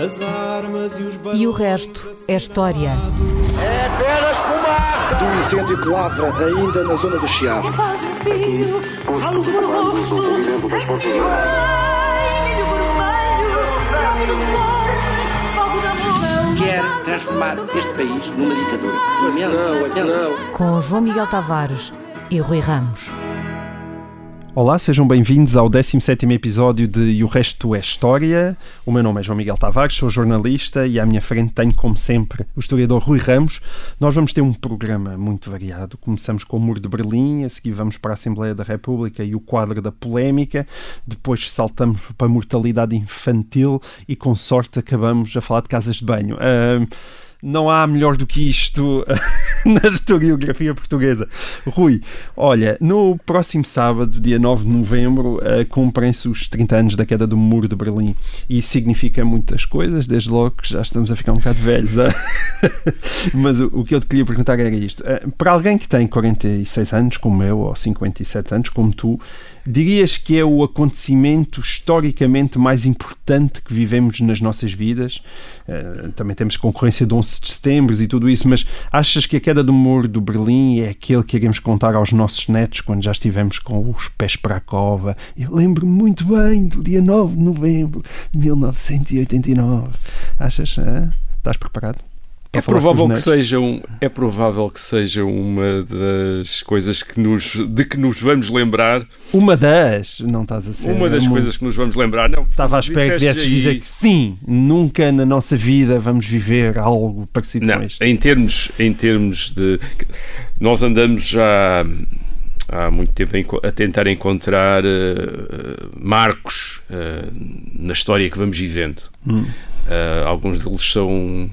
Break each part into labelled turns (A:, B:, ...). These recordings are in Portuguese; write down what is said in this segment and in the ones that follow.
A: As armas e os
B: E o resto é história.
C: É apenas fumaça!
D: Do incêndio que lavra ainda na zona do Chiado.
E: Faz um filho, falo fogo da amor.
C: Quer transformar este país numa ditadura.
D: Não, não.
B: Com João Miguel Tavares e Rui Ramos.
F: Olá, sejam bem-vindos ao 17º episódio de E o Resto é História. O meu nome é João Miguel Tavares, sou jornalista e à minha frente tenho, como sempre, o historiador Rui Ramos. Nós vamos ter um programa muito variado. Começamos com o Muro de Berlim, a seguir vamos para a Assembleia da República e o quadro da polémica, depois saltamos para a mortalidade infantil e, com sorte, acabamos a falar de casas de banho. Ah, não há melhor do que isto na historiografia portuguesa. Rui, olha, no próximo sábado, dia 9 de novembro, eh, cumprem-se os 30 anos da queda do Muro de Berlim. E significa muitas coisas, desde logo que já estamos a ficar um bocado velhos. ah. Mas o, o que eu te queria perguntar era isto. Eh, Para alguém que tem 46 anos, como eu, ou 57 anos, como tu, dirias que é o acontecimento historicamente mais importante que vivemos nas nossas vidas? Eh, também temos concorrência de 11 de setembro e tudo isso, mas achas que a queda do muro do Berlim é aquele que iremos contar aos nossos netos quando já estivemos com os pés para a cova? Eu lembro muito bem do dia 9 de novembro de 1989. Achas? ah? Estás preparado?
G: É
F: com
G: provável, que seja um, é provável que seja uma das coisas que nos, de que nos vamos lembrar.
F: Uma das, não estás a ser.
G: uma das
F: muito-
G: coisas que nos vamos lembrar. Não,
F: Estava à espera que viesses dizer
G: aí-
F: que sim, nunca na nossa vida vamos viver algo parecido
G: Não,
F: com isto.
G: em termos, em termos de. Nós andamos já há muito tempo a tentar encontrar eh, marcos eh, na história que vamos vivendo.
F: Hum.
G: Eh, alguns deles são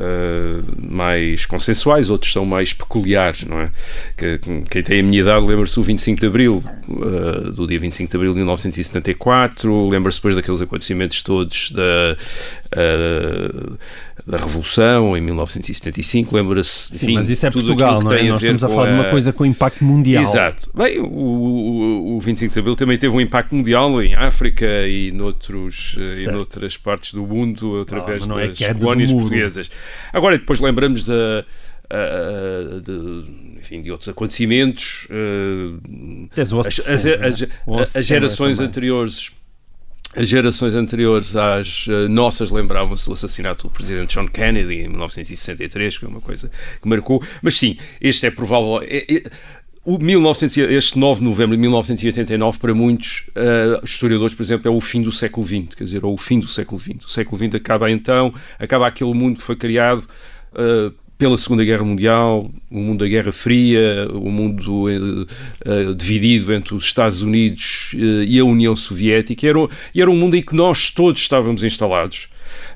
G: eh, mais consensuais, outros são mais peculiares, não é? Que, quem tem a minha idade lembra-se do 25 de Abril, eh, do dia 25 de Abril de 1974, lembra-se depois daqueles acontecimentos todos da, eh, da Revolução em 1975, lembra-se.
F: Sim, mas isso é Portugal, não é? Nós estamos a falar de uma coisa com impacto mundial.
G: Exato. Bem, o, o, o 25 de Abril também teve um impacto mundial em África e, noutros, eh, e noutras partes do mundo através
F: não é
G: das
F: do
G: colónias portuguesas. Agora, depois lembramos da. ah, de, enfim, de outros acontecimentos, ah,
F: o
G: as,
F: 11 de
G: as-
F: setembro,
G: as-?
F: O 11 de
G: as gerações anteriores as gerações anteriores às eh, nossas lembravam-se do assassinato do presidente John Kennedy em 1963, que é uma coisa que marcou. Mas sim, este é provável. é- é- o 1900, e- este 9 de novembro de 1989, para muitos eh, historiadores, por exemplo, é o fim do século XX, quer dizer, ou o fim do século XX. O século XX acaba então, acaba aquele mundo que foi criado eh, pela Segunda Guerra Mundial, o mundo da Guerra Fria, o mundo eh, eh, dividido entre os Estados Unidos eh, e a União Soviética, era, era um mundo em que nós todos estávamos instalados.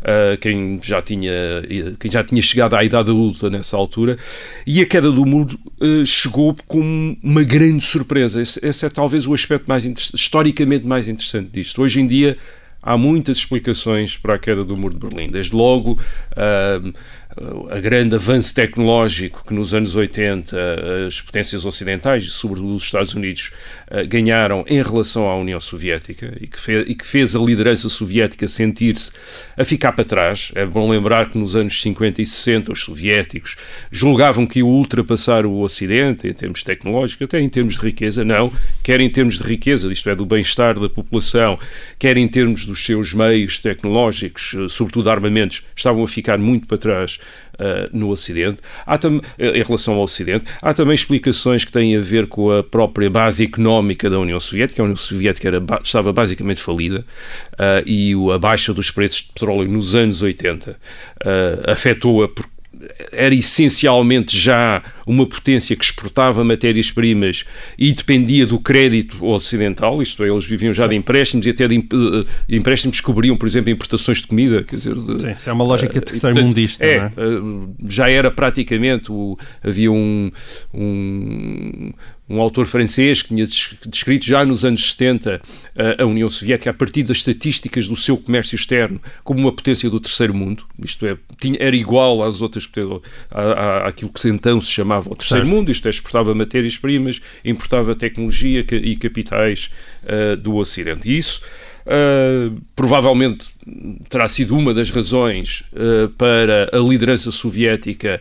G: Uh, quem, já tinha, quem já tinha chegado à idade adulta nessa altura, e a queda do mundo uh, chegou com uma grande surpresa. Esse, esse é talvez o aspecto mais historicamente mais interessante disto. Hoje em dia há muitas explicações para a queda do muro de Berlim. Desde logo, uh, a grande avanço tecnológico que nos anos 80 as potências ocidentais, e sobretudo os Estados Unidos, eh, ganharam em relação à União Soviética e que, fez, e que fez a liderança soviética sentir-se a ficar para trás. É bom lembrar que nos anos 50 e 60 os soviéticos julgavam que iam ultrapassar o Ocidente em termos tecnológicos, até em termos de riqueza. Não, quer em termos de riqueza, isto é, do bem-estar da população, quer em termos dos seus meios tecnológicos, eh, sobretudo armamentos, estavam a ficar muito para trás eh, no Ocidente. Há eh, em relação ao Ocidente, há também explicações que têm a ver com a própria base económica da União Soviética. A União Soviética era estava basicamente falida eh, e a baixa dos preços de petróleo nos anos 80 eh, afetou-a por era essencialmente já uma potência que exportava matérias-primas e dependia do crédito ocidental, isto é, eles viviam já de empréstimos e até de, eh, empréstimos cobriam, por exemplo, importações de comida, quer dizer, de-
F: Sim, isso é uma lógica
G: eh,
F: terceiro
G: portanto,
F: mundista,
G: é,
F: é?
G: eh, já era praticamente, o- havia um, um, um autor francês que tinha des- descrito já nos anos 70 eh, a União Soviética a partir das estatísticas do seu comércio externo como uma potência do terceiro mundo, isto é, tinha, era igual às outras à, à, àquilo que então se chamava o terceiro
F: Certo.
G: mundo, isto é, exportava matérias-primas, importava tecnologia e capitais eh, do Ocidente. E isso Uh, provavelmente terá sido uma das razões uh, para a liderança soviética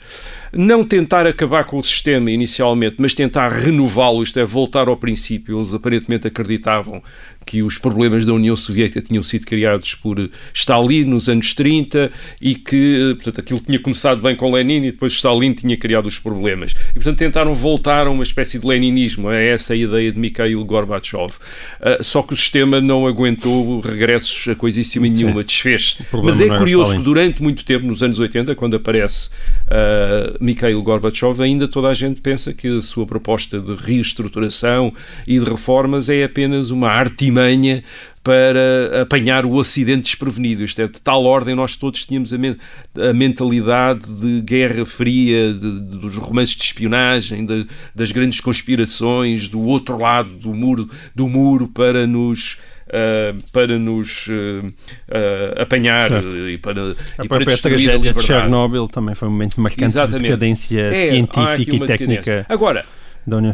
G: não tentar acabar com o sistema inicialmente, mas tentar renová-lo, isto é, voltar ao princípio. Eles aparentemente acreditavam que os problemas da União Soviética tinham sido criados por Stalin nos anos 30 e que, portanto, aquilo tinha começado bem com Lenin e depois Stalin tinha criado os problemas. E, portanto, tentaram voltar a uma espécie de leninismo, a essa ideia de Mikhail Gorbachev. Uh, só que o sistema não aguentou regressos a coisíssima nenhuma, desfez. Mas é curioso que durante muito tempo, nos anos 80, quando aparece uh, Mikhail Gorbachev, ainda toda a gente pensa que a sua proposta de reestruturação e de reformas é apenas uma artimanha para apanhar o Ocidente desprevenido. Isto é, de tal ordem nós todos tínhamos a, me a mentalidade de guerra fria, de, de, dos romances de espionagem, de, das grandes conspirações, do outro lado do muro, do muro para nos uh, para nos uh, apanhar certo. e para,
F: a
G: e para
F: destruir a de Chernobyl também foi um momento marcante Exatamente. de decadência é, científica e técnica.
G: Agora,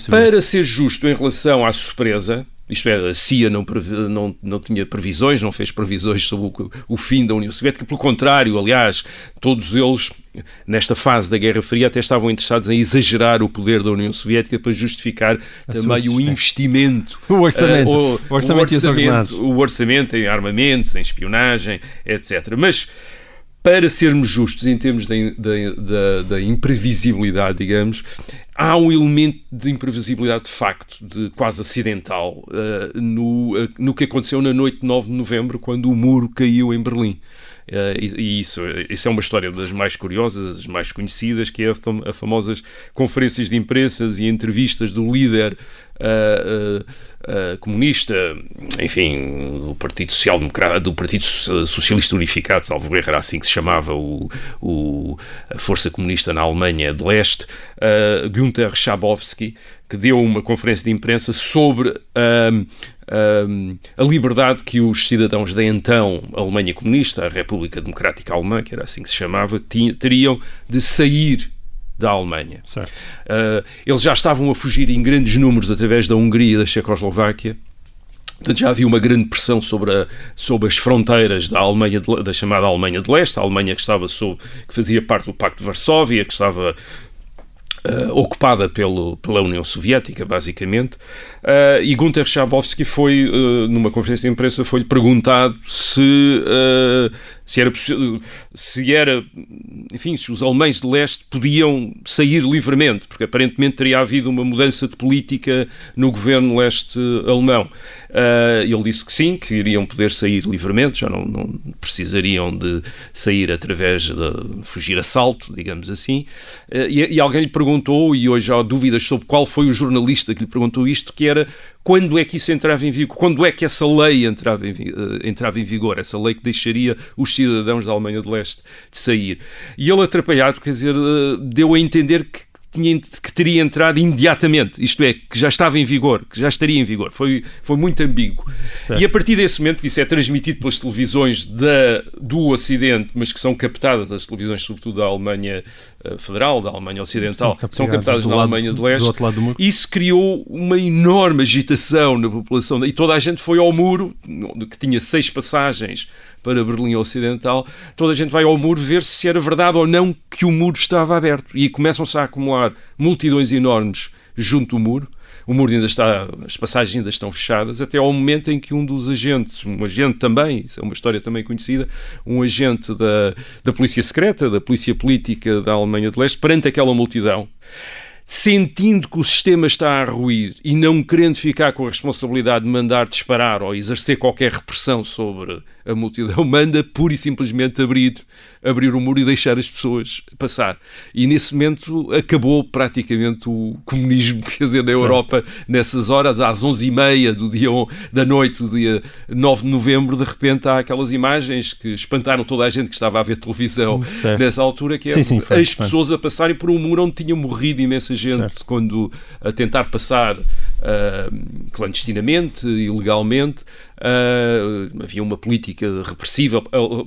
G: para ser justo em relação à surpresa, isto é, a CIA não, não, não tinha previsões, não fez previsões sobre o, o, fim da União Soviética, pelo contrário, aliás, todos eles, nesta fase da Guerra Fria, até estavam interessados em exagerar o poder da União Soviética para justificar a também o investimento.
F: O orçamento. Uh, o, o, orçamento,
G: o, orçamento, o orçamento em armamentos, em espionagem, etc. Mas para sermos justos em termos da, da, da, imprevisibilidade, digamos, há um elemento de imprevisibilidade de facto, de quase acidental, uh, no, uh, no que aconteceu na noite de 9 de novembro, quando o muro caiu em Berlim. Uh, e, isso, isso é uma história das mais curiosas, das mais conhecidas, que é a, famosas conferências de imprensas e entrevistas do líder uh, uh, comunista, enfim, do Partido Social Democrata, do Partido Socialista Unificado, salvo erro, era assim que se chamava o, o a Força Comunista na Alemanha de Leste, uh, Günther Schabowski, que deu uma conferência de imprensa sobre a liberdade que os cidadãos da então Alemanha Comunista, a República Democrática Alemã, que era assim que se chamava, tinha, teriam de sair da Alemanha. Uh, eles já estavam a fugir em grandes números através da Hungria e da Checoslováquia. Portanto, já havia uma grande pressão sobre, a, sobre as fronteiras da Alemanha de, da chamada Alemanha de Leste, a Alemanha que estava sob, que fazia parte do Pacto de Varsóvia, que estava Uh, ocupada pelo, pela União Soviética, basicamente, uh, e Gunther Schabowski foi, uh, numa conferência de imprensa, foi-lhe perguntado se se era se era, enfim, se os alemães de leste podiam sair livremente, porque aparentemente teria havido uma mudança de política no governo leste alemão. Uh, ele disse que sim, que iriam poder sair livremente, já não, não precisariam de sair através de fugir assalto, digamos assim. Uh, e, e alguém lhe perguntou, e hoje há dúvidas sobre qual foi o jornalista que lhe perguntou isto, que era quando é que isso entrava em vigor? Quando é que essa lei entrava em, uh, entrava em vigor? Essa lei que deixaria os cidadãos da Alemanha de Leste de sair. E ele, atrapalhado, quer dizer, uh, deu a entender que tinha, que teria entrado imediatamente, isto é, que já estava em vigor, que já estaria em vigor. Foi, foi muito ambíguo. Certo. E a partir desse momento, isso é transmitido pelas televisões da, do Ocidente, mas que são captadas, as televisões, sobretudo da Alemanha uh, Federal, da Alemanha Ocidental, são captadas na lado, Alemanha de Leste. Isso criou uma enorme agitação na população e toda a gente foi ao muro, que tinha seis passagens para Berlim Ocidental, toda a gente vai ao muro ver se era verdade ou não que o muro estava aberto. E começam-se a acumular multidões enormes junto ao muro. O muro ainda está, as passagens ainda estão fechadas, até ao momento em que um dos agentes, um agente também, isso é uma história também conhecida, um agente da, da Polícia Secreta, da Polícia Política da Alemanha de Leste, perante aquela multidão, sentindo que o sistema está a ruir e não querendo ficar com a responsabilidade de mandar disparar ou exercer qualquer repressão sobre a multidão, manda pura e simplesmente abrir, abrir o muro e deixar as pessoas passar. E nesse momento acabou praticamente o comunismo, quer dizer, na Europa, nessas horas, às 11h30 do dia, da noite do dia 9 de novembro, de repente há aquelas imagens que espantaram toda a gente que estava a ver televisão certo. nessa altura, que é sim, sim, as pessoas a passarem por um muro onde tinha morrido imensa gente certo. quando a tentar passar uh, clandestinamente, ilegalmente. Uh, havia uma política repressiva,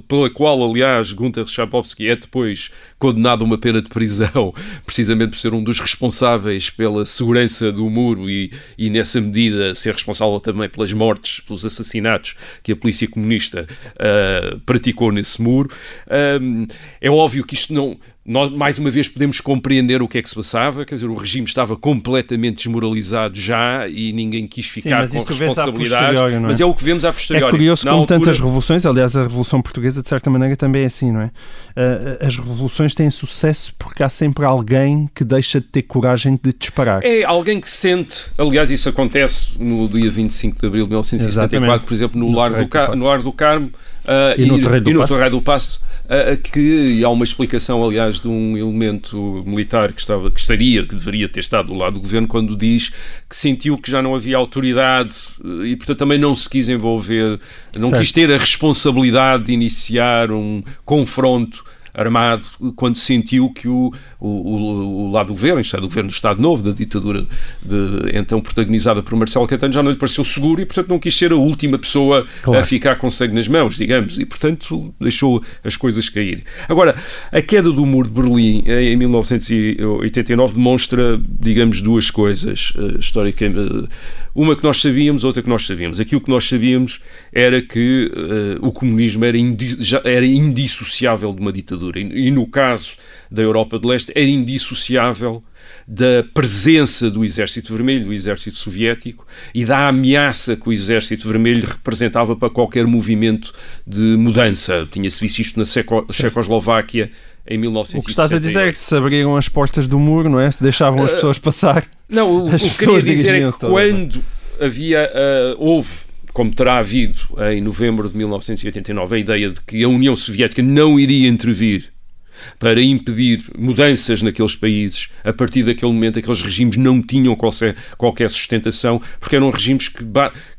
G: pela qual, aliás, Gunter Schabowski é depois condenado a uma pena de prisão, precisamente por ser um dos responsáveis pela segurança do muro e, e nessa medida, ser responsável também pelas mortes, pelos assassinatos que a polícia comunista uh, praticou nesse muro. é óbvio que isto não nós, mais uma vez, podemos compreender o que é que se passava, quer dizer, o regime estava completamente desmoralizado já e ninguém quis ficar
F: Sim,
G: com responsabilidades, é?
F: mas
G: é o que vemos à posteriori.
F: É curioso
G: Na
F: como
G: altura...
F: tantas revoluções, aliás, a Revolução Portuguesa, de certa maneira, também é assim, não é? Uh, as revoluções têm sucesso porque há sempre alguém que deixa de ter coragem de disparar.
G: É alguém que sente, aliás, isso acontece no dia 25 de abril de 1974, Exatamente. por exemplo, no, no Largo do, Car no Largo do Carmo uh,
F: e, e, no Terreiro do, e
G: no do Passo uh, que há uma explicação, aliás, de um elemento militar que, estava, que estaria, que deveria ter estado do lado do governo, quando diz que sentiu que já não havia autoridade uh, e, portanto, também não se quis envolver, não certo. quis ter a responsabilidade de iniciar um confronto armado quando sentiu que o, o, o, lado do governo, isto é, do governo do Estado Novo, da ditadura de, então protagonizada por Marcelo Caetano, já não lhe pareceu seguro e, portanto, não quis ser a última pessoa claro. a ficar com sangue nas mãos, digamos, e, portanto, deixou as coisas cair. Agora, a queda do muro de Berlim em 1989 demonstra, digamos, duas coisas uh, historicamente. Uma que nós sabíamos, outra que nós sabíamos. Aquilo que nós sabíamos era que uh, o comunismo era, indi era indissociável de uma ditadura. E, e, no caso da Europa de Leste, era indissociável da presença do Exército Vermelho, do Exército Soviético, e da ameaça que o Exército Vermelho representava para qualquer movimento de mudança. Tinha-se visto isto na Checo Checoslováquia em 1968. O que
F: estás a dizer é que se abriram as portas do muro, não é? Se deixavam as uh, pessoas passar.
G: Não, o, o que queria dizer é que quando havia, uh, houve, como terá havido em novembro de 1989, a ideia de que a União Soviética não iria intervir para impedir mudanças naqueles países. A partir daquele momento, aqueles regimes não tinham qualquer, qualquer sustentação, porque eram regimes que,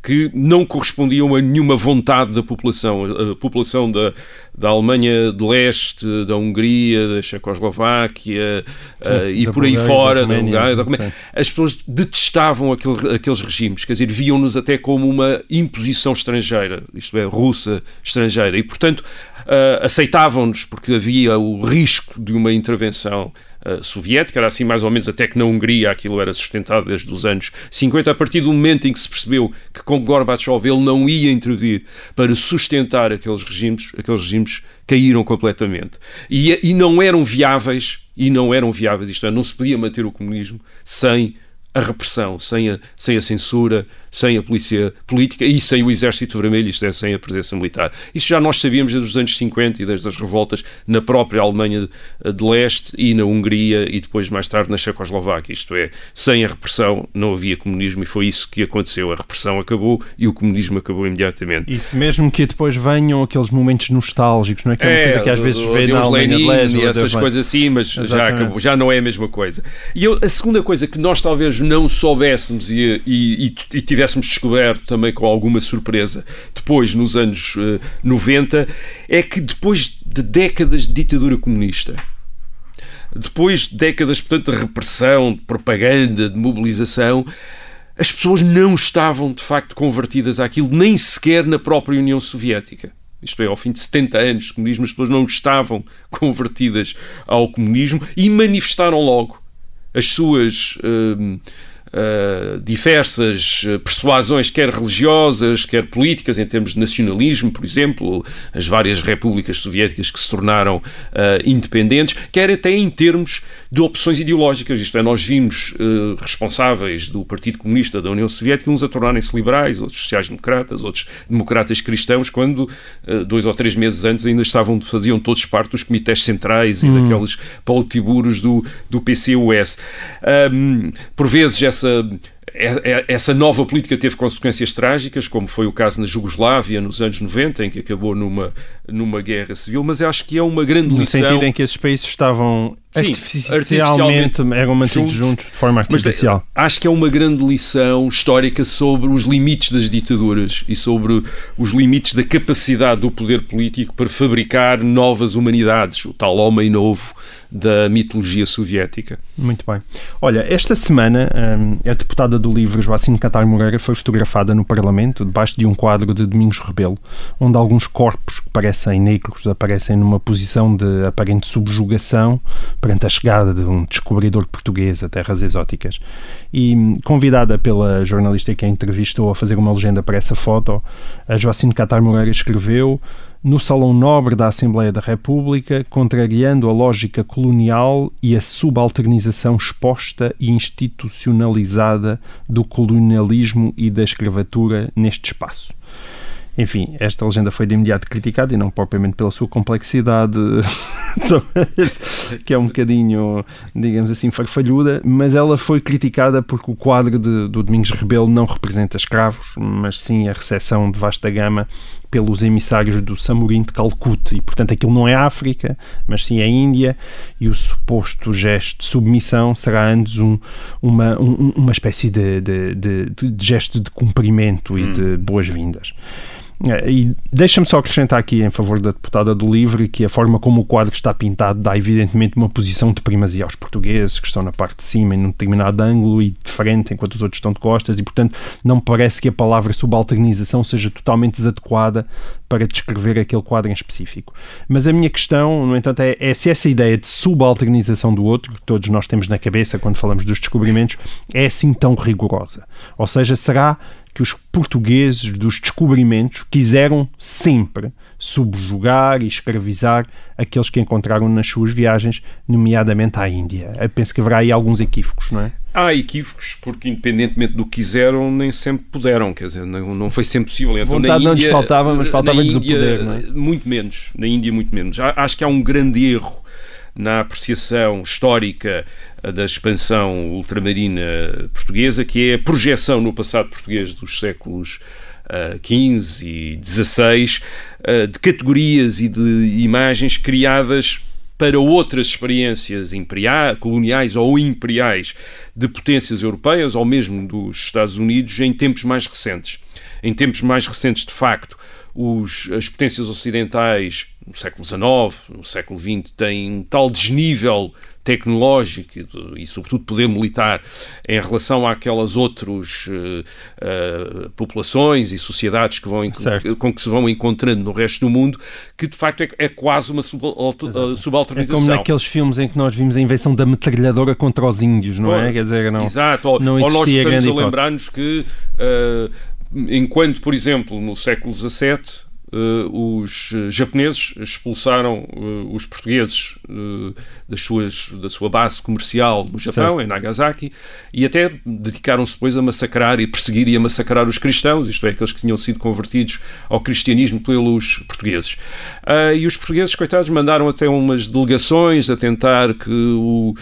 G: que não correspondiam a nenhuma vontade da população. A população da, da Alemanha de Leste, da Hungria, da Checoslováquia Sim, uh, e por aí fora, da Bulgária, da Romênia, as pessoas detestavam aquele, aqueles regimes, quer dizer, viam-nos até como uma imposição estrangeira, isto é, russa estrangeira, e portanto uh, aceitavam-nos porque havia o risco de uma intervenção uh, soviética, era assim mais ou menos até que na Hungria aquilo era sustentado desde os anos 50, a partir do momento em que se percebeu que com Gorbachev ele não ia intervir para sustentar aqueles regimes, aqueles regimes caíram completamente. E, e não eram viáveis, e não eram viáveis, isto é, não se podia manter o comunismo sem a repressão, sem a, sem a censura, sem a polícia política e sem o exército vermelho, isto é, sem a presença militar. Isso já nós sabíamos desde os anos 50 e desde as revoltas na própria Alemanha de Leste e na Hungria e depois mais tarde na Checoslováquia. Isto é, sem a repressão não havia comunismo e foi isso que aconteceu. A repressão acabou e o comunismo acabou imediatamente.
F: Isso mesmo que depois venham aqueles momentos nostálgicos, não é? Que é uma é, coisa que às vezes vê na Alemanha de Leste.
G: E essas coisas assim, mas já acabou, já não é a mesma coisa. E eu, a segunda coisa que nós talvez não soubéssemos e, e, e tivéssemos descoberto também com alguma surpresa depois, nos anos uh, eh, 90, é que depois de décadas de ditadura comunista, depois de décadas, portanto, de repressão, de propaganda, de mobilização, as pessoas não estavam de facto convertidas àquilo, nem sequer na própria União Soviética. Isto é, ao fim de 70 anos de comunismo, as pessoas não estavam convertidas ao comunismo e manifestaram logo as suas. Uh, uh, diversas eh, persuasões, quer religiosas, quer políticas, em termos de nacionalismo, por exemplo, as várias repúblicas soviéticas que se tornaram uh, independentes, quer até em termos de opções ideológicas. Isto é, nós vimos uh, responsáveis do Partido Comunista da União Soviética uns a tornarem-se liberais, outros sociais-democratas, outros democratas cristãos, quando dois ou três meses antes ainda estavam, faziam todos parte dos comitês centrais e hum. daqueles politiburos do, do PCUS. Um, por vezes essa essa, é, é, essa nova política teve consequências trágicas, como foi o caso na Jugoslávia nos anos 90, em que acabou numa, numa guerra civil, mas acho que é uma grande
F: lição.
G: No
F: sentido em que esses países estavam Artificialmente eram mantidos juntos, juntos, de forma artificial.
G: Mas, acho que é uma grande lição histórica sobre os limites das ditaduras e sobre os limites da capacidade do poder político para fabricar novas humanidades, o tal homem novo da mitologia soviética.
F: Muito bem. Olha, esta semana hum, a deputada do livro Joacine Catar Moreira foi fotografada no Parlamento debaixo de um quadro de Domingos Rebelo, onde alguns corpos que parecem negros aparecem numa posição de aparente subjugação perante a chegada de um descobridor português a terras exóticas. E hum, convidada pela jornalista que a entrevistou a fazer uma legenda para essa foto, a Joacine Catar Moreira escreveu no Salão Nobre da Assembleia da República, contrariando a lógica colonial e a subalternização exposta e institucionalizada do colonialismo e da escravatura neste espaço. Enfim, esta legenda foi de imediato criticada e não propriamente pela sua complexidade, que é um bocadinho, digamos assim, farfalhuda, mas ela foi criticada porque o quadro de, do Domingos Rebelo não representa escravos, mas sim a recepção de vasta gama pelos emissários do Samurim de Calcute e, portanto, aquilo não é África, mas sim a Índia e o suposto gesto de submissão será antes um, uma, um, uma espécie de, de, de, de, gesto de cumprimento e hum. de boas-vindas. É, e deixa-me só acrescentar aqui em favor da deputada do Livre que a forma como o quadro está pintado dá evidentemente uma posição de primazia aos portugueses que estão na parte de cima em um determinado ângulo e de frente enquanto os outros estão de costas e portanto não parece que a palavra subalternização seja totalmente desadequada para descrever aquele quadro em específico. Mas a minha questão, no entanto, é, é se essa ideia de subalternização do outro, que todos nós temos na cabeça quando falamos dos descobrimentos, é assim tão rigorosa. Ou seja, será que os portugueses dos descobrimentos quiseram sempre subjugar e escravizar aqueles que encontraram nas suas viagens, nomeadamente à Índia. Eu penso que haverá aí alguns equívocos, não é?
G: Há equívocos, porque independentemente do que quiseram, nem sempre puderam, quer dizer, não, não foi sempre possível.
F: Então, Vontade na Índia, não lhes faltava, mas faltava-lhes o poder, não é?
G: Muito menos, na Índia muito menos. Acho que há um grande erro na apreciação histórica da expansão ultramarina portuguesa, que é a projeção no passado português dos séculos XV uh, e XVI uh, de categorias e de imagens criadas para outras experiências imperiais, coloniais ou imperiais de potências europeias ou mesmo dos Estados Unidos em tempos mais recentes. Em tempos mais recentes, de facto, os, as potências ocidentais no século XIX, no século XX, têm um tal desnível tecnológico e, e, sobretudo, poder militar em relação àquelas outras uh, uh, populações e sociedades que vão com que se vão encontrando no resto do mundo, que de facto é, é quase uma uh, subalternização.
F: É como naqueles filmes em que nós vimos a invenção da metralhadora contra os índios, não é? Quer dizer, não,
G: Exato, ou, não ou nós estamos a lembrar-nos que enquanto, por exemplo, no século XVII os eh, japoneses expulsaram uh, os portugueses das suas, da sua base comercial no Japão, certo. em Nagasaki, e até dedicaram-se depois a massacrar e perseguir e a massacrar os cristãos, isto é, aqueles que tinham sido convertidos ao cristianismo pelos portugueses. e os portugueses, coitados, mandaram até umas delegações a tentar que o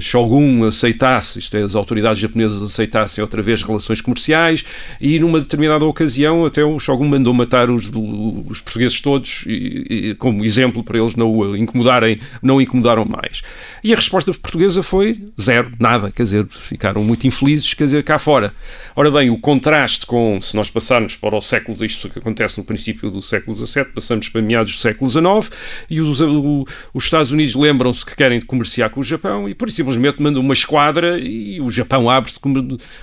G: Shogun aceitasse, isto é, as autoridades japonesas aceitassem outra vez relações comerciais, e numa determinada ocasião até o Shogun mandou matar os os portugueses todos e, e, como exemplo para eles não incomodarem, não incomodaram mais. E a resposta portuguesa foi zero, nada, quer dizer, ficaram muito infelizes, quer dizer, cá fora. Ora bem, o contraste com, se nós passarmos para o século, isto que acontece no princípio do século XVII, passamos para meados do século XIX, e os, o, os Estados Unidos lembram-se que querem comerciar com o Japão e, por simplesmente, mandam uma esquadra e o Japão abre-se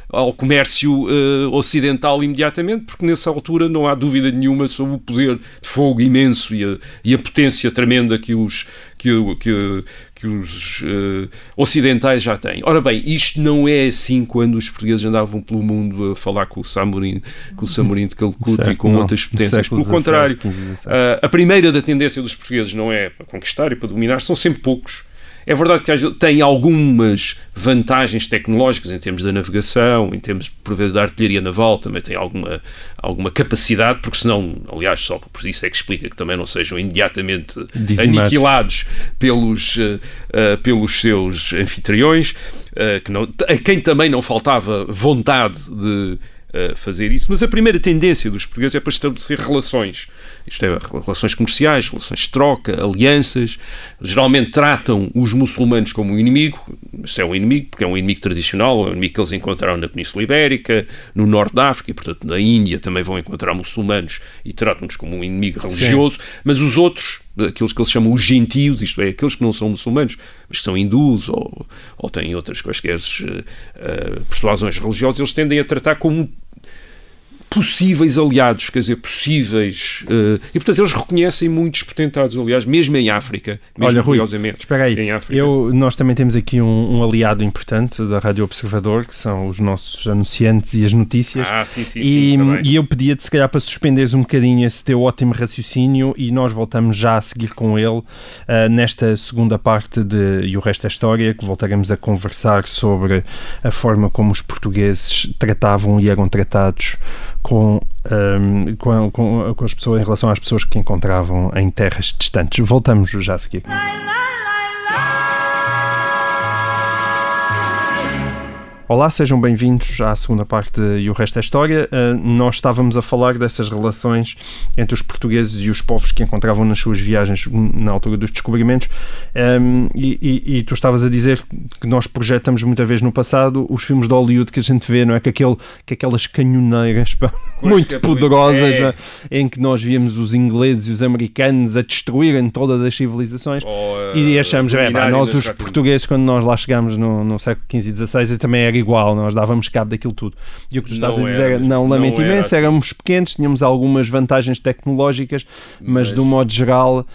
G: ao comércio uh, ocidental imediatamente, porque nessa altura não há dúvida nenhuma sobre o poder de fogo imenso e a, e a potência tremenda que os, que, que, que os uh, ocidentais já têm. Ora bem, isto não é assim quando os portugueses andavam pelo mundo a falar com o Samurim, com o Samurim de Calcuta e com não, outras potências. Pelo contrário, uh, a primeira da tendência dos portugueses não é para conquistar e para dominar, são sempre poucos é verdade que tem algumas vantagens tecnológicas em termos da navegação, em termos, por vezes, da artilharia naval, também tem alguma, alguma capacidade, porque senão, aliás, só por isso é que explica que também não sejam imediatamente aniquilados pelos, uh, uh, pelos seus anfitriões, uh, que não, a quem também não faltava vontade de fazer isso, mas a primeira tendência dos portugueses é para estabelecer relações, isto é, relações comerciais, relações de troca, alianças. Geralmente tratam os muçulmanos como um inimigo, se é um inimigo, porque é um inimigo tradicional, é um inimigo que eles encontraram na Península Ibérica, no Norte da África, e portanto na Índia também vão encontrar muçulmanos e tratam-nos como um inimigo religioso, Sim. mas os outros aqueles que eles chamam os gentios, isto é, aqueles que não são muçulmanos, mas que são hindus ou, ou têm outras quaisquer uh, persuasões religiosas, eles tendem a tratar como possíveis aliados, quer dizer, possíveis. Uh, e portanto eles reconhecem muitos potentados, aliás, mesmo em África. Mesmo
F: Olha, Rui, espera aí. Em África. Eu, nós também temos aqui um, um, aliado importante da Rádio Observador, que são os nossos anunciantes e as notícias.
G: Ah, sim, sim,
F: e,
G: sim.
F: Tá e eu pedia-te, se calhar, para suspenderes um bocadinho esse teu ótimo raciocínio e nós voltamos já a seguir com ele uh, nesta segunda parte de E o Resto é História, que voltaremos a conversar sobre a forma como os portugueses tratavam e eram tratados com, um, com, com, com, as pessoas em relação às pessoas que encontravam em terras distantes. Voltamos já a seguir. Olá, sejam bem-vindos à segunda parte de E o Resto é História. Uh, nós estávamos a falar dessas relações entre os portugueses e os povos que encontravam nas suas viagens na altura dos descobrimentos um, e, e, e, tu estavas a dizer que nós projetamos muita vez no passado os filmes de Hollywood que a gente vê, não é? Que, aquele, que aquelas canhoneiras pá, muito é poderosas é. em que nós víamos os ingleses e os americanos a destruírem todas as civilizações
G: oh,
F: e achamos, é, pá, nós os portugueses quando nós lá chegámos no, no século XV e XVI também era igual, nós dávamos cabo daquilo tudo. E o que tu estás não a dizer era, não, lamento imenso, assim. éramos pequenos, tínhamos algumas vantagens tecnológicas, mas, mas de um modo geral uh,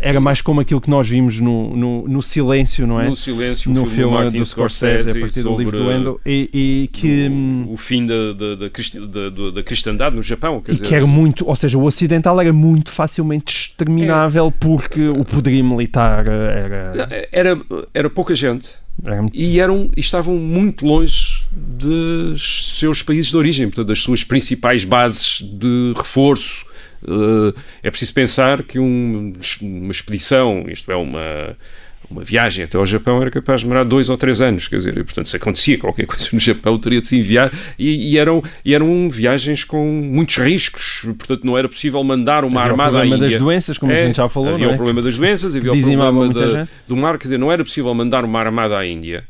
F: era mais como aquilo que nós vimos no, no, no Silêncio, não é?
G: No Silêncio,
F: no
G: filme, filme do
F: Scorsese, a partir do livro do Endo, e, e que...
G: O, o fim da, da, da, da, da cristandade no Japão.
F: e dizer, que era muito, ou seja, o ocidental era muito facilmente exterminável é. porque o poderio militar era...
G: Era, era pouca gente e, eram, estavam muito longe dos seus países de origem, portanto, das suas principais bases de reforço. Uh, é preciso pensar que um, uma expedição, isto é, uma, uma viagem até ao Japão era capaz de demorar dois ou três anos, quer dizer, e, portanto, se acontecia qualquer coisa no Japão, teria de se enviar, e, e, eram, e eram viagens com muitos riscos, portanto, não era possível mandar uma
F: havia
G: armada
F: à Índia.
G: Havia o
F: problema das doenças, como é, a gente já falou,
G: Havia
F: o
G: é? problema das doenças, havia o problema da, do mar, quer dizer, não era possível mandar uma armada à Índia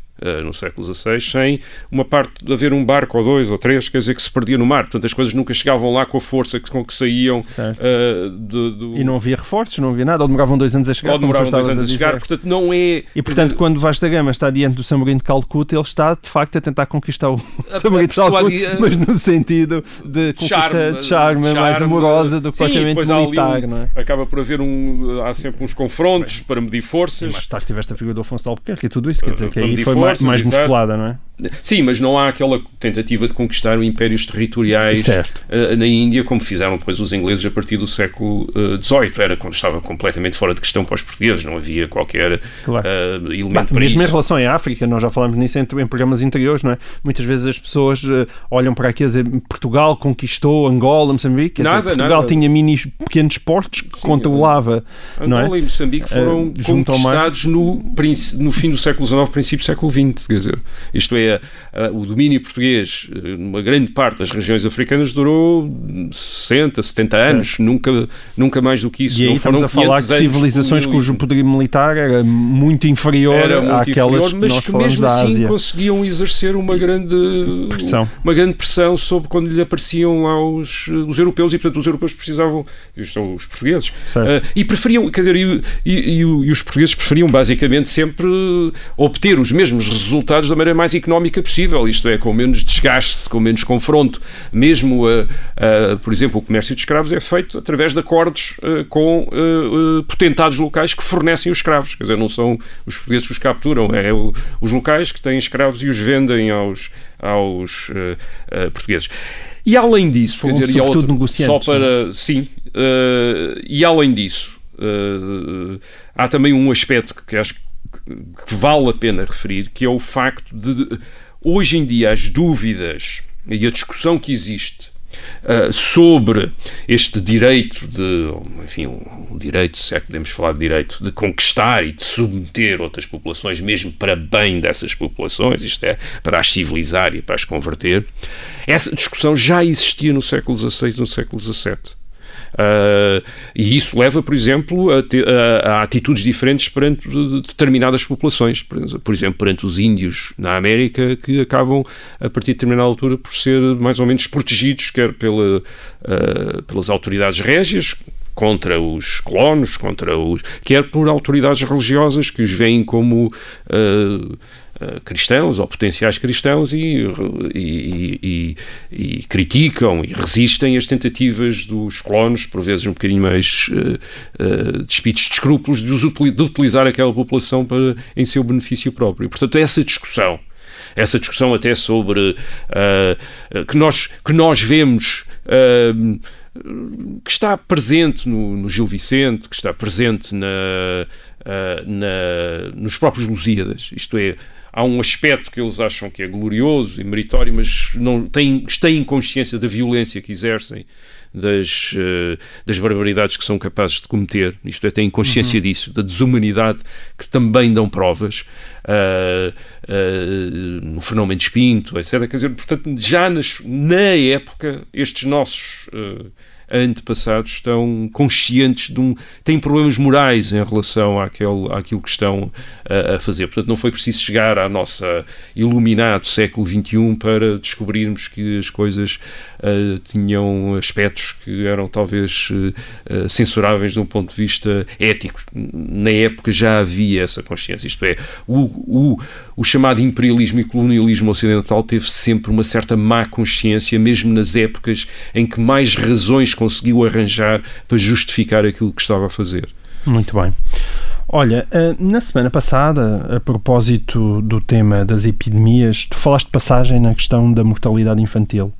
G: no século XVI, sem uma parte de haver um barco ou dois ou três, quer dizer, que se perdia no mar. Portanto, as coisas nunca chegavam lá com a força com que saíam. Uh, do, do...
F: E não havia reforços, não havia nada, ou demoravam dois anos a chegar.
G: Ou demoravam dois anos a, a chegar, portanto, não é.
F: E portanto, dizer... quando Vasta Gama está diante do Samorim de Calcuta, ele está de facto a tentar conquistar o Samorim de Calcuta, mas no sentido de
G: charme,
F: de charme, charme, mais amorosa do que propriamente militar.
G: Um,
F: é?
G: Acaba por haver um. Há sempre uns confrontos Bem, para medir forças.
F: Mas tarde tiveste a figura do Afonso de Albuquerque e tudo isso, quer dizer que aí foi forças, mais, mais musculado não é?
G: Sim, mas não há aquela tentativa de conquistar impérios territoriais uh, na Índia, como fizeram depois os ingleses a partir do século XVIII. Uh, Era quando estava completamente fora de questão para os portugueses, não havia qualquer claro. uh, elemento bah, para
F: mesmo
G: isso.
F: em relação à África, nós já falámos nisso em, em programas anteriores, não é? Muitas vezes as pessoas olham para aqui a dizer Portugal conquistou Angola, Moçambique, nada, dizer, Portugal nada. tinha mini pequenos portos que Sim, controlava.
G: Angola
F: não é?
G: e Moçambique foram conquistados no, no fim do século XIX, princípio do século XX, quer dizer, isto é, o domínio português eh, numa grande parte das regiões africanas durou 60, 70 anos, nunca, nunca mais do que isso.
F: E aí estamos a falar de civilizações cujo poderio militar era muito inferior
G: era muito
F: àquelas
G: inferior, mas
F: que,
G: que mesmo assim
F: Ásia.
G: conseguiam exercer uma grande
F: pressão,
G: uma grande pressão sobre quando lhe apareciam lá os, os europeus e portanto os europeus precisavam, são os portugueses, uh, e preferiam, quer dizer, e, e, e, e os portugueses preferiam basicamente sempre obter os mesmos resultados da maneira mais económica possível, isto é, com menos desgaste, com menos confronto. Mesmo, uh, uh, por exemplo, o comércio de escravos é feito através de acordos uh, com potentados locais que fornecem os escravos. Quer dizer, não são os portugueses que os capturam, é o, os locais que têm escravos e os vendem aos, aos portugueses. E além disso,
F: quer dizer, outro,
G: só para. Sim, e além disso, há também um aspecto que acho que vale a pena referir, que é o facto de hoje em dia as dúvidas e a discussão que existe uh, sobre este direito de, enfim, o direito, se é que podemos falar de direito, de conquistar e de submeter outras populações, mesmo para bem dessas populações, isto é, para as civilizar e para as converter, essa discussão já existia no século XVI e no século XVII. Uh, e isso leva, por exemplo, a, te, a, a, atitudes diferentes perante determinadas populações. Por exemplo, perante os índios na América, que acabam, a partir de determinada altura, por ser mais ou menos protegidos, quer pela, uh, pelas autoridades régias, contra os colonos, contra os. quer por autoridades religiosas que os veem como. Uh, cristãos ou potenciais cristãos e, e, e, e, criticam e resistem às tentativas dos colonos, por vezes um bocadinho mais uh, uh, despidos de escrúpulos, de, de, utilizar aquela população para, em seu benefício próprio. Portanto, essa discussão, essa discussão até sobre uh, que, nós, que nós vemos que está presente no, no, Gil Vicente, que está presente na, na, nos próprios Lusíadas, isto é, há um aspecto que eles acham que é glorioso e meritório, mas não têm, têm consciência da violência que exercem, das, uh, das barbaridades que são capazes de cometer, isto é, têm consciência uhum. disso, da desumanidade que também dão provas uh, uh, no fenómeno de Espinto, etc. Quer dizer, portanto, já nas, na época, estes nossos antepassados estão conscientes de um. têm problemas morais em relação àquele, àquilo que estão a, a fazer. Portanto, não foi preciso chegar à nossa iluminado século XXI para descobrirmos que as coisas uh, tinham aspectos que eram talvez uh, censuráveis de um ponto de vista ético. Na época já havia essa consciência, isto é, o, o, o chamado imperialismo e colonialismo ocidental teve sempre uma certa má consciência, mesmo nas épocas em que mais razões conseguiu arranjar para justificar aquilo que estava a fazer.
F: Muito bem. Olha, eh, na semana passada, a propósito do tema das epidemias, tu falaste de passagem na questão da mortalidade infantil,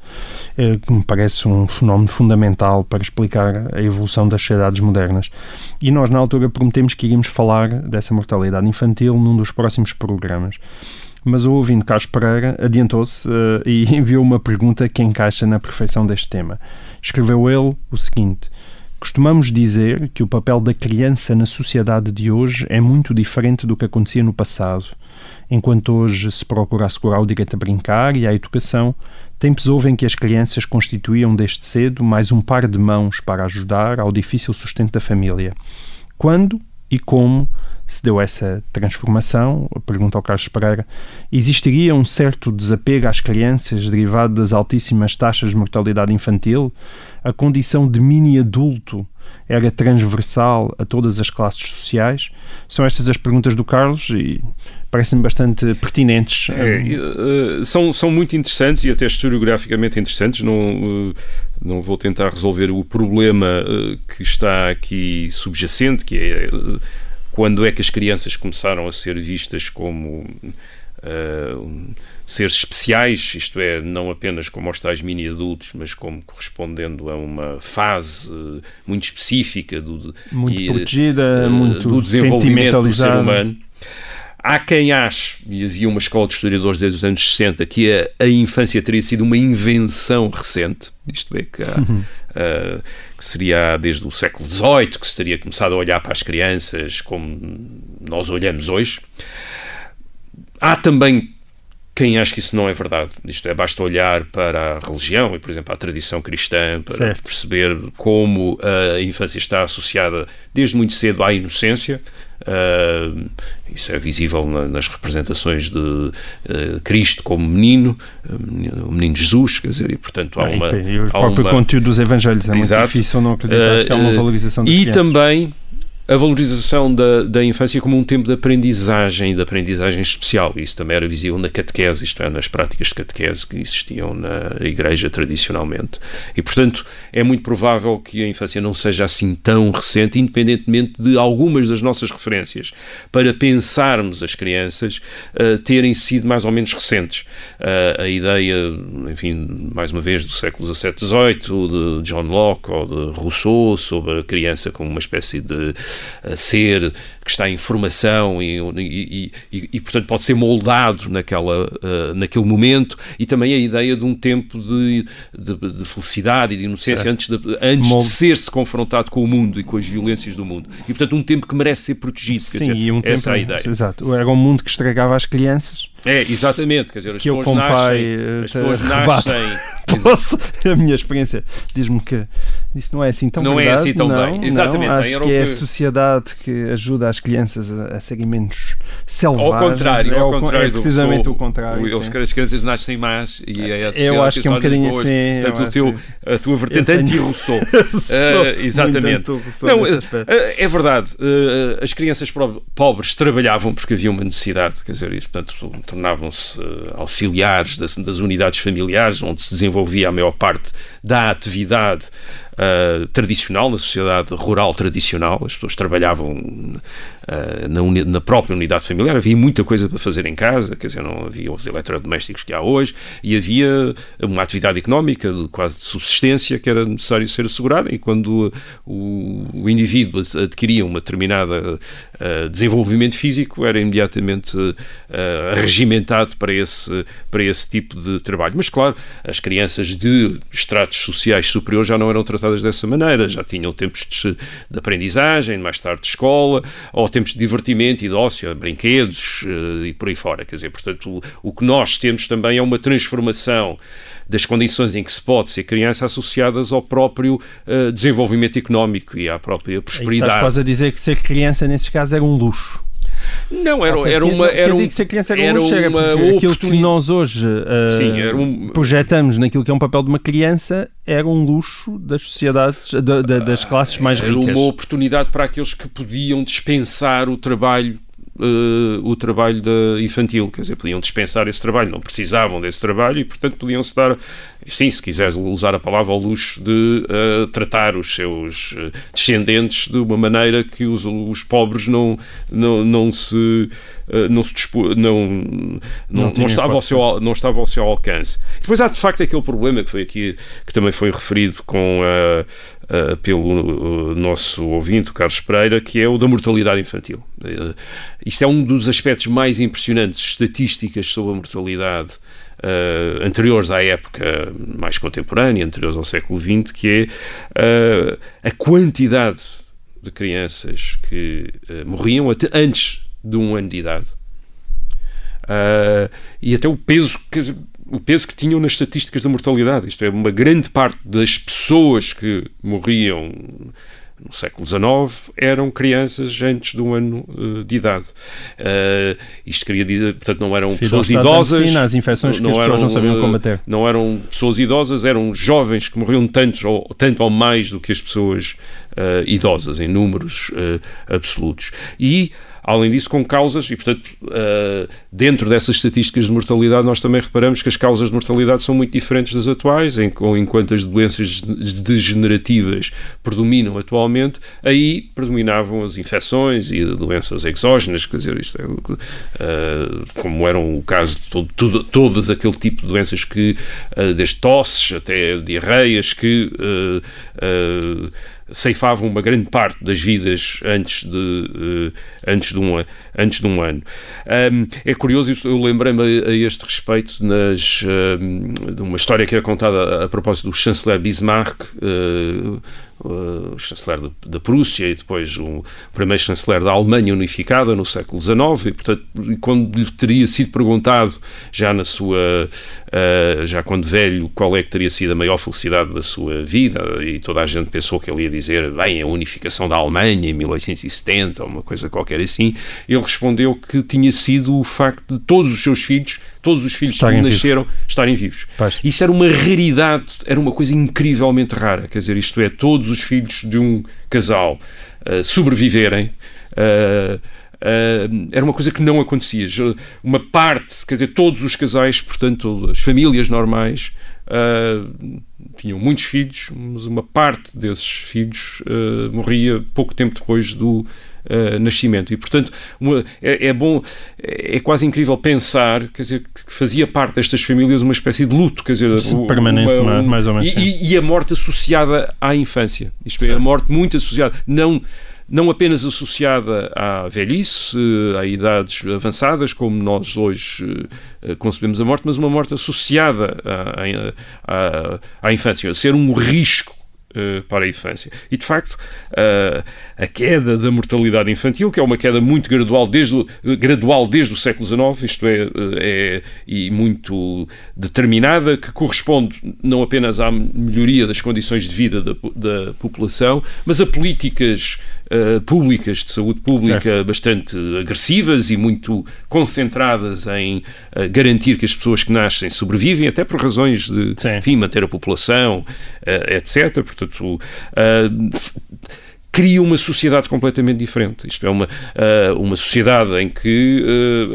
F: eh, que me parece um fenómeno fundamental para explicar a evolução das sociedades modernas. E nós, na altura, prometemos que iríamos falar dessa mortalidade infantil num dos próximos programas. Mas o ouvinte Carlos Pereira adiantou-se uh, e enviou uma pergunta que encaixa na perfeição deste tema. Escreveu ele o seguinte Costumamos dizer que o papel da criança na sociedade de hoje é muito diferente do que acontecia no passado. Enquanto hoje se procura assegurar o direito a brincar e à educação, tempos houve em que as crianças constituíam desde cedo mais um par de mãos para ajudar ao difícil sustento da família. Quando e como se deu essa transformação? Pergunta ao Carlos Pereira. Existiria um certo desapego às crianças derivado das altíssimas taxas de mortalidade infantil? A condição de mini-adulto era transversal a todas as classes sociais? São estas as perguntas do Carlos e parecem bastante pertinentes.
G: É, uh, são, são muito interessantes e até historiograficamente interessantes. Não, uh, não vou tentar resolver o problema uh, que está aqui subjacente, que é quando é que as crianças começaram a ser vistas como uh, seres especiais, isto é, não apenas como os tais mini-adultos, mas como correspondendo a uma fase muito específica do,
F: muito e, protegida, uh, muito
G: do desenvolvimento do ser humano. Há quem ache, e havia uma escola de historiadores desde os anos 60, que a, a infância teria sido uma invenção recente, isto é, que, há, uhum. Uh, que seria desde o século XVIII que se teria começado a olhar para as crianças como nós olhamos hoje. Há também quem acha que isso não é verdade. Isto é, basta olhar para a religião e, por exemplo, a tradição cristã para certo. perceber como a infância está associada desde muito cedo à inocência, Uh, isso é visível na, nas representações de uh, Cristo como menino, uh, o menino Jesus, quer dizer, e portanto há uma.
F: E o próprio uma... conteúdo dos Evangelhos é Exato. muito difícil não acreditar que há uma valorização
G: E
F: crianças.
G: também a valorização da, da infância como um tempo de aprendizagem, de aprendizagem especial. Isso também era visível na catequese, isto é, nas práticas de catequese que existiam na igreja tradicionalmente. E, portanto, é muito provável que a infância não seja assim tão recente, independentemente de algumas das nossas referências para pensarmos as crianças uh, terem sido mais ou menos recentes. Uh, a ideia, enfim, mais uma vez, do século XVII, XVIII, de John Locke ou de Rousseau sobre a criança como uma espécie de ser, que está em formação e, e, e, e portanto, pode ser moldado naquela, uh, naquele momento, e também a ideia de um tempo de, de, de felicidade e de inocência certo. antes, de, antes de ser-se confrontado com o mundo e com as violências do mundo. E, portanto, um tempo que merece ser protegido.
F: Sim,
G: dizer,
F: e um
G: essa
F: tempo,
G: é a ideia.
F: Exato. Era um mundo que estragava as crianças.
G: É, exatamente. Quer dizer, as
F: que
G: pessoas nascem.
F: pai,
G: as pessoas
F: rebato.
G: nascem.
F: Posso, a minha experiência diz-me que isso não é assim tão
G: Não é
F: verdade.
G: assim tão
F: não,
G: bem. Exatamente.
F: Não,
G: bem,
F: acho
G: era
F: que é a sociedade que ajuda as crianças a, a serem menos selvagens.
G: Ao contrário,
F: é,
G: ao
F: con-
G: contrário
F: é
G: do que
F: precisamente
G: sou-
F: o contrário.
G: o-. As crianças nascem más e é a sociedade
F: Eu acho que é um
G: as
F: bocadinho
G: boas.
F: assim,
G: Portanto, o teu, a tua vertente anti-Rousseau. Eh,
F: muito
G: exatamente. Não, eh, é verdade. eh, as crianças pobres trabalhavam porque havia uma necessidade, quer dizer, e, portanto, tornavam-se auxiliares das, das unidades familiares, onde se desenvolvia a maior parte da atividade eh, tradicional, na sociedade rural tradicional. As pessoas trabalhavam eh, na, na própria unidade familiar, havia muita coisa para fazer em casa, quer dizer, não havia os eletrodomésticos que há hoje, e havia uma atividade económica de quase de subsistência que era necessário ser assegurada, e quando o, o indivíduo adquiria uma determinada eh, desenvolvimento físico, era imediatamente eh, regimentado para esse, para esse tipo de trabalho. Mas, claro, as crianças de estratos sociais superiores já não eram tratadas dessa maneira, já tinham tempos de, de aprendizagem, mais tarde de escola, ou tempos de divertimento e de ócio, brinquedos eh, e por aí fora. Quer dizer, portanto, o, o que nós temos também é uma transformação das condições em que se pode ser criança associadas ao próprio eh, desenvolvimento económico e à própria
F: Aí estás
G: prosperidade.
F: quase a dizer que ser criança nesses casos era um luxo.
G: Não, era,
F: seja,
G: era uma. Era
F: eu
G: um,
F: digo que ser criança era,
G: era
F: um luxo, era
G: uma
F: aquilo que nós hoje uh,
G: Sim, era um-
F: projetamos naquilo que é um papel de uma criança era um luxo das sociedades, da- da- das classes mais
G: Era
F: ricas.
G: uma oportunidade para aqueles que podiam dispensar o trabalho. Eh, o trabalho da infantil, quer dizer, podiam dispensar esse trabalho, não precisavam desse trabalho e, portanto, podiam-se dar, sim, se quiseres usar a palavra, ao luxo de eh, tratar os seus eh, descendentes de uma maneira que os, os pobres não, não, não se, não, se dispu- não, não, não,
F: tinham
G: estava ao seu, não estava ao seu alcance. Depois há, de facto, aquele problema que foi aqui, que também foi referido com a Uh, pelo uh, nosso ouvinte, o Carlos Pereira, que é o da mortalidade infantil. Uh, isto é um dos aspectos mais impressionantes estatísticas sobre a mortalidade uh, anteriores à época mais contemporânea, anteriores ao século XX, que é uh, a quantidade de crianças que uh, morriam antes de um ano de idade. Uh, e até o peso que o peso que tinham nas estatísticas da mortalidade. Isto é, uma grande parte das pessoas que morriam no século XIX eram crianças antes de um ano uh, de idade. Uh, isto queria dizer, portanto, não eram pessoas idosas.
F: medicina, às infecções que as pessoas não sabiam combater.
G: Não eram pessoas idosas, eram jovens que morriam tantos ou, tanto ou mais do que as pessoas uh, idosas, em números absolutos. E além disso, com causas, e portanto, uh, dentro dessas estatísticas de mortalidade, nós também reparamos que as causas de mortalidade são muito diferentes das atuais, enquanto as doenças degenerativas predominam atualmente, aí predominavam as infecções e doenças exógenas, quer dizer, isto é, uh, como eram o caso de todo, todo, todas aquele tipo de doenças que, uh, desde tosses até diarreias, que ceifavam uma grande parte das vidas antes de, uh, antes de, um, antes de um ano. É curioso, eu lembrei-me a, este respeito nas, de uma história que era contada a, propósito do chanceler Bismarck, uh, o chanceler da Prússia e depois o primeiro chanceler da Alemanha unificada no século XIX e, portanto, quando lhe teria sido perguntado já na sua já quando velho qual é que teria sido a maior felicidade da sua vida e toda a gente pensou que ele ia dizer bem, a unificação da Alemanha em 1870 ou uma coisa qualquer assim, ele respondeu que tinha sido o facto de todos os seus filhos todos os filhos
F: estarem
G: que nasceram
F: vivos.
G: estarem vivos.
F: Pois.
G: Isso era uma raridade, era uma coisa incrivelmente rara. Quer dizer, isto é, todos os filhos de um casal uh, sobreviverem. Uh, Uh, era uma coisa que não acontecia. Uma parte, quer dizer, todos os casais, portanto, as famílias normais, uh, tinham muitos filhos, mas uma parte desses filhos uh, morria pouco tempo depois do nascimento. E, portanto, uma, é, é, bom, é, é, quase incrível pensar, quer dizer, que fazia parte destas famílias uma espécie de luto, quer dizer,
F: Sim, permanente, uma, um, mais ou menos.
G: E, e, a morte associada à infância. Isto é, a morte muito associada. Não não apenas associada à velhice, eh, a idades avançadas, como nós hoje eh, concebemos a morte, mas uma morte associada à, à, à infância, ser um risco eh, para a infância. E, de facto, uh, a queda da mortalidade infantil, que é uma queda muito gradual desde gradual desde o século XIX, isto é, é, e muito determinada, que corresponde não apenas à melhoria das condições de vida da, da população, mas a políticas uh, públicas de saúde pública certo. bastante agressivas e muito concentradas em uh, garantir que as pessoas que nascem sobrevivem, até por razões de enfim, manter a população, etc. Portanto, cria uma sociedade completamente diferente. Isto é uma, uma sociedade em que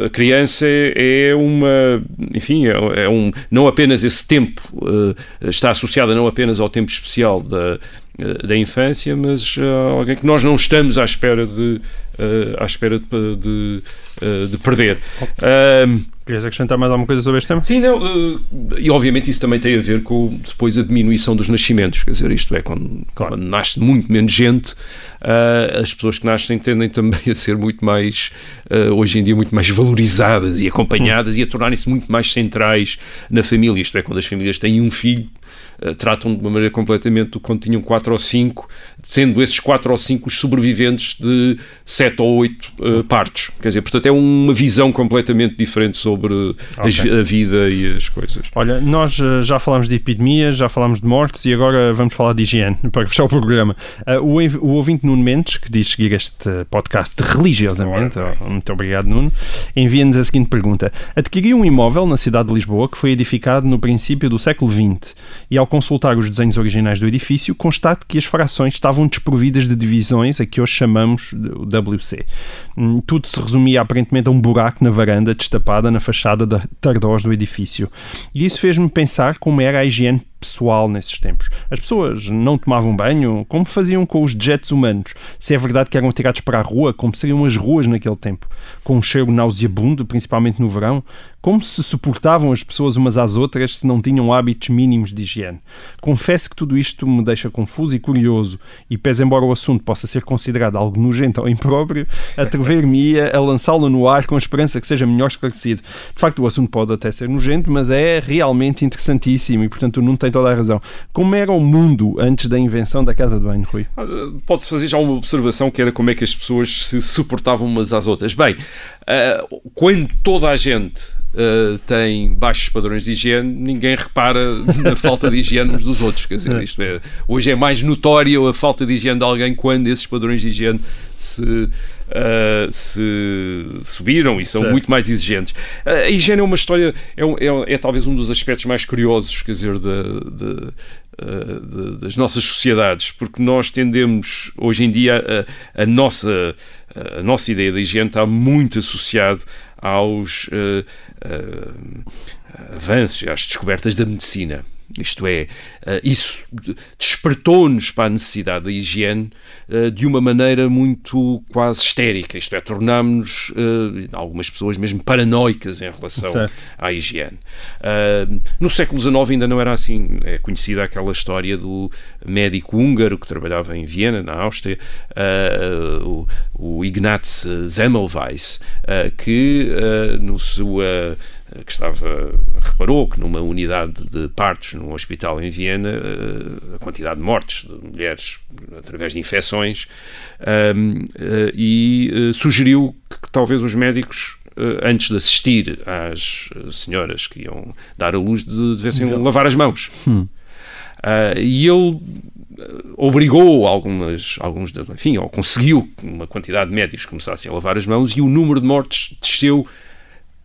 G: a criança é, é uma, enfim, é, é, um, não apenas esse tempo está associada não apenas ao tempo especial da, da infância, mas alguém que nós não estamos à espera de, à espera de, de, de perder. Okay.
F: Querias acrescentar mais alguma coisa sobre este tema?
G: Sim, não, e obviamente isso também tem a ver com depois a diminuição dos nascimentos, quer dizer, isto é, quando, claro. quando nasce muito menos gente, as pessoas que nascem tendem também a ser muito mais, hoje em dia, muito mais valorizadas e acompanhadas hum. e a tornarem-se muito mais centrais na família, isto é, quando as famílias têm um filho, tratam de uma maneira completamente do quando tinham quatro ou cinco, sendo esses quatro ou cinco os sobreviventes de sete ou oito uh, partos. Quer dizer, portanto, é uma visão completamente diferente sobre okay. a vida e as coisas.
F: Olha, nós uh, já falámos de epidemias, já falámos de mortes e agora vamos falar de higiene, para fechar o programa. o, o ouvinte Nuno Mendes, que diz seguir este podcast religiosamente, oh, muito obrigado Nuno, envia-nos a seguinte pergunta. Adquiri um imóvel na cidade de Lisboa que foi edificado no princípio do século XX e ao consultar os desenhos originais do edifício, constato que as frações estavam desprovidas de divisões a que hoje chamamos o WC. Hum, tudo se resumia aparentemente a um buraco na varanda destapada na fachada da tardós do edifício. E isso fez-me pensar como era a higiene pessoal nesses tempos. As pessoas não tomavam banho como faziam com os jets humanos. Se é verdade que eram atirados para a rua, como seriam as ruas naquele tempo, com um cheiro nauseabundo, principalmente no verão, como se suportavam as pessoas umas às outras se não tinham hábitos mínimos de higiene? Confesso que tudo isto me deixa confuso e curioso, e pese embora o assunto possa ser considerado algo nojento ou impróprio, atrever-me-ia a lançá-lo no ar com a esperança que seja melhor esclarecido. De facto, o assunto pode até ser nojento, mas é realmente interessantíssimo e, portanto, não tem toda a razão. Como era o mundo antes da invenção da casa de banho, Rui? Ah,
G: pode-se fazer já uma observação que era como é que as pessoas se suportavam umas às outras. Bem, uh, quando toda a gente uh, tem baixos padrões de higiene, ninguém repara na falta de higiene uns dos outros. Quer dizer, isto é, hoje é mais notória a falta de higiene de alguém quando esses padrões de higiene se, uh, se subiram e são certo. muito mais exigentes. Uh, a higiene é uma história, é, é, é, talvez um dos aspectos mais curiosos, quer dizer, de, de de, das nossas sociedades, porque nós tendemos, hoje em dia, a, a, nossa, a nossa ideia da higiene está muito associado aos uh, uh, avanços, às descobertas da medicina. Isto é, eh, isso despertou-nos para a necessidade da higiene eh, de uma maneira muito quase histérica. Isto é, tornámos-nos, eh, algumas pessoas mesmo paranoicas em relação certo. à higiene. No século XIX ainda não era assim. É conhecida aquela história do médico húngaro que trabalhava em Viena, na Áustria, o Ignaz Semmelweis, que no seu eh, que estava reparou que numa unidade de partos num hospital em Viena eh, a quantidade de mortes de mulheres através de infecções um, eh, e sugeriu que, talvez os médicos antes de assistir às senhoras que iam dar a luz devessem lavar as mãos hum. e ele obrigou algumas, alguns, enfim, ou conseguiu que uma quantidade de médicos começassem a lavar as mãos e o número de mortes desceu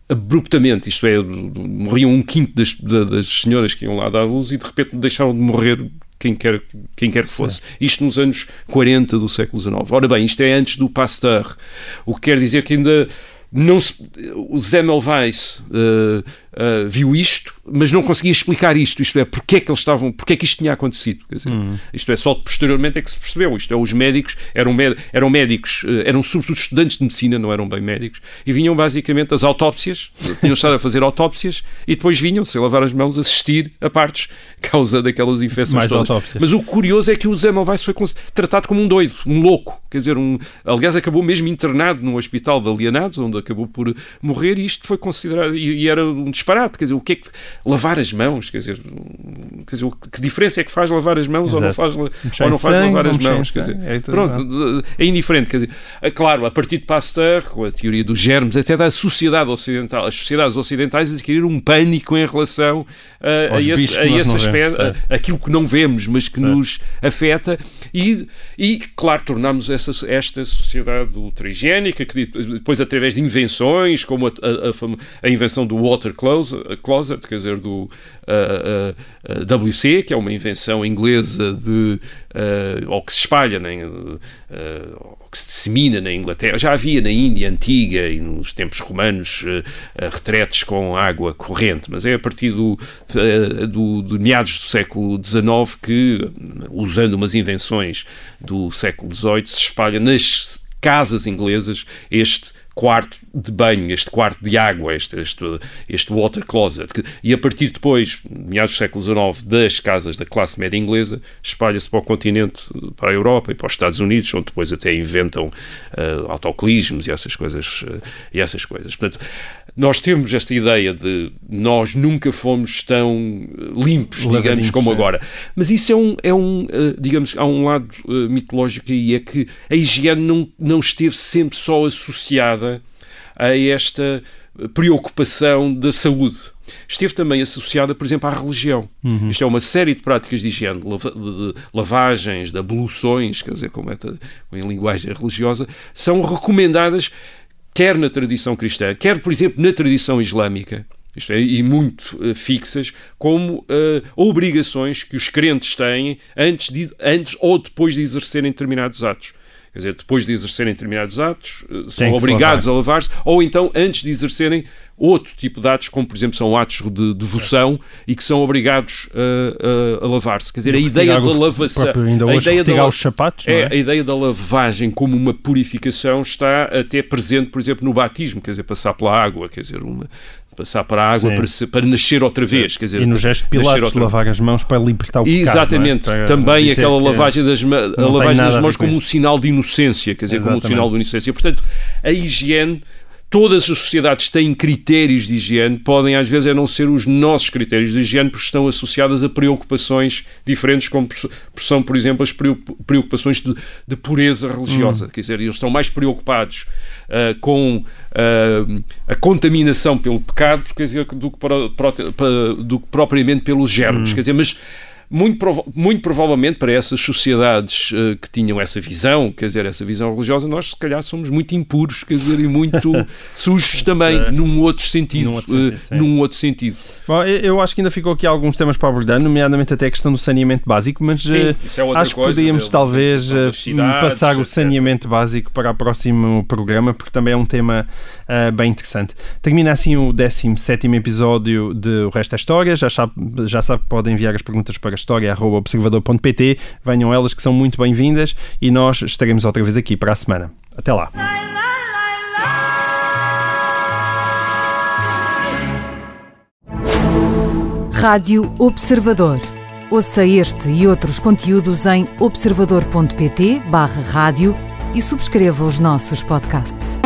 G: abruptamente, isto é, morriam um quinto das, das senhoras que iam lá dar luz e de repente deixaram de morrer quem quer, quem quer que fosse. Isto nos anos 40 do século XIX. Ora bem, isto é antes do Pasteur, o que quer dizer que ainda não se, o Semmelweis uh, uh, viu isto, mas não conseguia explicar isto, isto é, porque é que eles estavam, porque é que isto tinha acontecido, dizer, hum. isto é, só posteriormente é que se percebeu, isto é, os médicos eram, eram médicos, uh, eram sobretudo estudantes de medicina, não eram bem médicos, e vinham basicamente as autópsias, tinham estado a fazer autópsias, e depois vinham, sem lavar as mãos, assistir a partes causa daquelas infecções
F: Mais
G: todas.
F: Autópsias.
G: Mas o curioso é que o Semmelweis foi tratado como um doido, um louco, quer dizer, um, aliás, acabou mesmo internado no hospital de alienados, onde acabou por morrer, e isto foi considerado, e, e, era um disparate, quer dizer, o que é que, lavar as mãos, quer dizer, quer dizer que diferença é que faz lavar as mãos Exato. ou não faz, ou não faz sangue, lavar as mãos, quer dizer, é pronto, é indiferente, quer dizer, é claro, a partir de Pasteur, com a teoria dos germes, até da sociedade ocidental, as sociedades ocidentais adquiriram um pânico em relação a, a esse, a esse aspecto, a, aquilo que não vemos, mas que certo. nos afeta, e, e claro, tornamos essa, esta sociedade ultra-higiênica, que depois através de invenções, como a, a, a invenção do water closet, closet, quer dizer, do uh, uh, WC, que é uma invenção inglesa de, uh, ou que se espalha, nem, uh, que se dissemina na Inglaterra. Já havia na Índia antiga e nos tempos romanos uh, retretes com água corrente, mas é a partir do, do, do meados do século XIX que, usando umas invenções do século XVIII, se espalha nas casas inglesas este quarto de banho, este quarto de água, este, este, este water closet. E a partir depois, meados do século XIX, das casas da classe média inglesa, espalha-se para o continente, para a Europa e para os Estados Unidos, onde depois até inventam uh, autoclismos e essas coisas. Uh, e essas coisas. Portanto, nós temos esta ideia de nós nunca fomos tão limpos, digamos, como é. agora. Mas isso é um, é um uh, digamos, há um lado mitológico aí, é que a higiene não, não esteve sempre só associada a esta preocupação da saúde. Esteve também associada, por exemplo, à religião. Uhum. Isto é uma série de práticas de higiene, de lavagens, de abluções, quer dizer, como é em linguagem religiosa, são recomendadas quer na tradição cristã, quer, por exemplo, na tradição islâmica, isto é, e muito uh, fixas, como uh, obrigações que os crentes têm antes, de, antes ou depois de exercerem determinados atos. Quer dizer, depois de exercerem determinados atos, eh, são obrigados a lavar-se, ou então antes de exercerem outro tipo de atos, como por exemplo são atos de devoção e que são obrigados a, a, a lavar-se. Quer dizer, a ideia da lavação.
F: A ideia da, os sapatos,
G: é,
F: é,
G: a ideia da lavagem como uma purificação está até presente, por exemplo, no batismo, quer dizer, passar pela água, quer dizer, uma, passar para a água para, para, nascer outra vez. Quer dizer,
F: e no gesto de Pilatos, lavar as mãos para libertar o pecado.
G: Exatamente.
F: É?
G: Também aquela lavagem das, lavagem das mãos como um sinal de inocência, quer dizer, Exatamente. como um sinal de inocência. Portanto, a higiene todas as sociedades têm critérios de higiene, podem às vezes é não ser os nossos critérios de higiene, porque estão associadas a preocupações diferentes, como são, por exemplo, as preocupações de, de pureza religiosa. Hum. Quer dizer, eles estão mais preocupados uh, com uh, a contaminação pelo pecado quer dizer, do, que, para, para, do que propriamente pelos germes. Hum. Quer dizer, mas muito, prova muito provavelmente para essas sociedades uh, que tinham essa visão, quer dizer, essa visão religiosa, nós se calhar somos muito impuros, quer dizer, e muito sujos também, num outro sentido. Num outro sentido, uh, num outro sentido.
F: Bom, eu acho que ainda ficou aqui alguns temas para abordar, nomeadamente até a questão do saneamento básico, mas sim, é acho que podíamos talvez cidades, passar o saneamento etc. básico para o próximo programa, porque também é um tema uh, bem interessante. Termina assim o 17 episódio de O Resto da História. Já sabe, já sabe que pode enviar as perguntas para história.observador.pt. Venham elas que são muito bem-vindas e nós estaremos outra vez aqui para a semana. Até lá.
B: Rádio Observador. Ouça este e outros conteúdos em observador.pt/barra rádio e subscreva os nossos podcasts.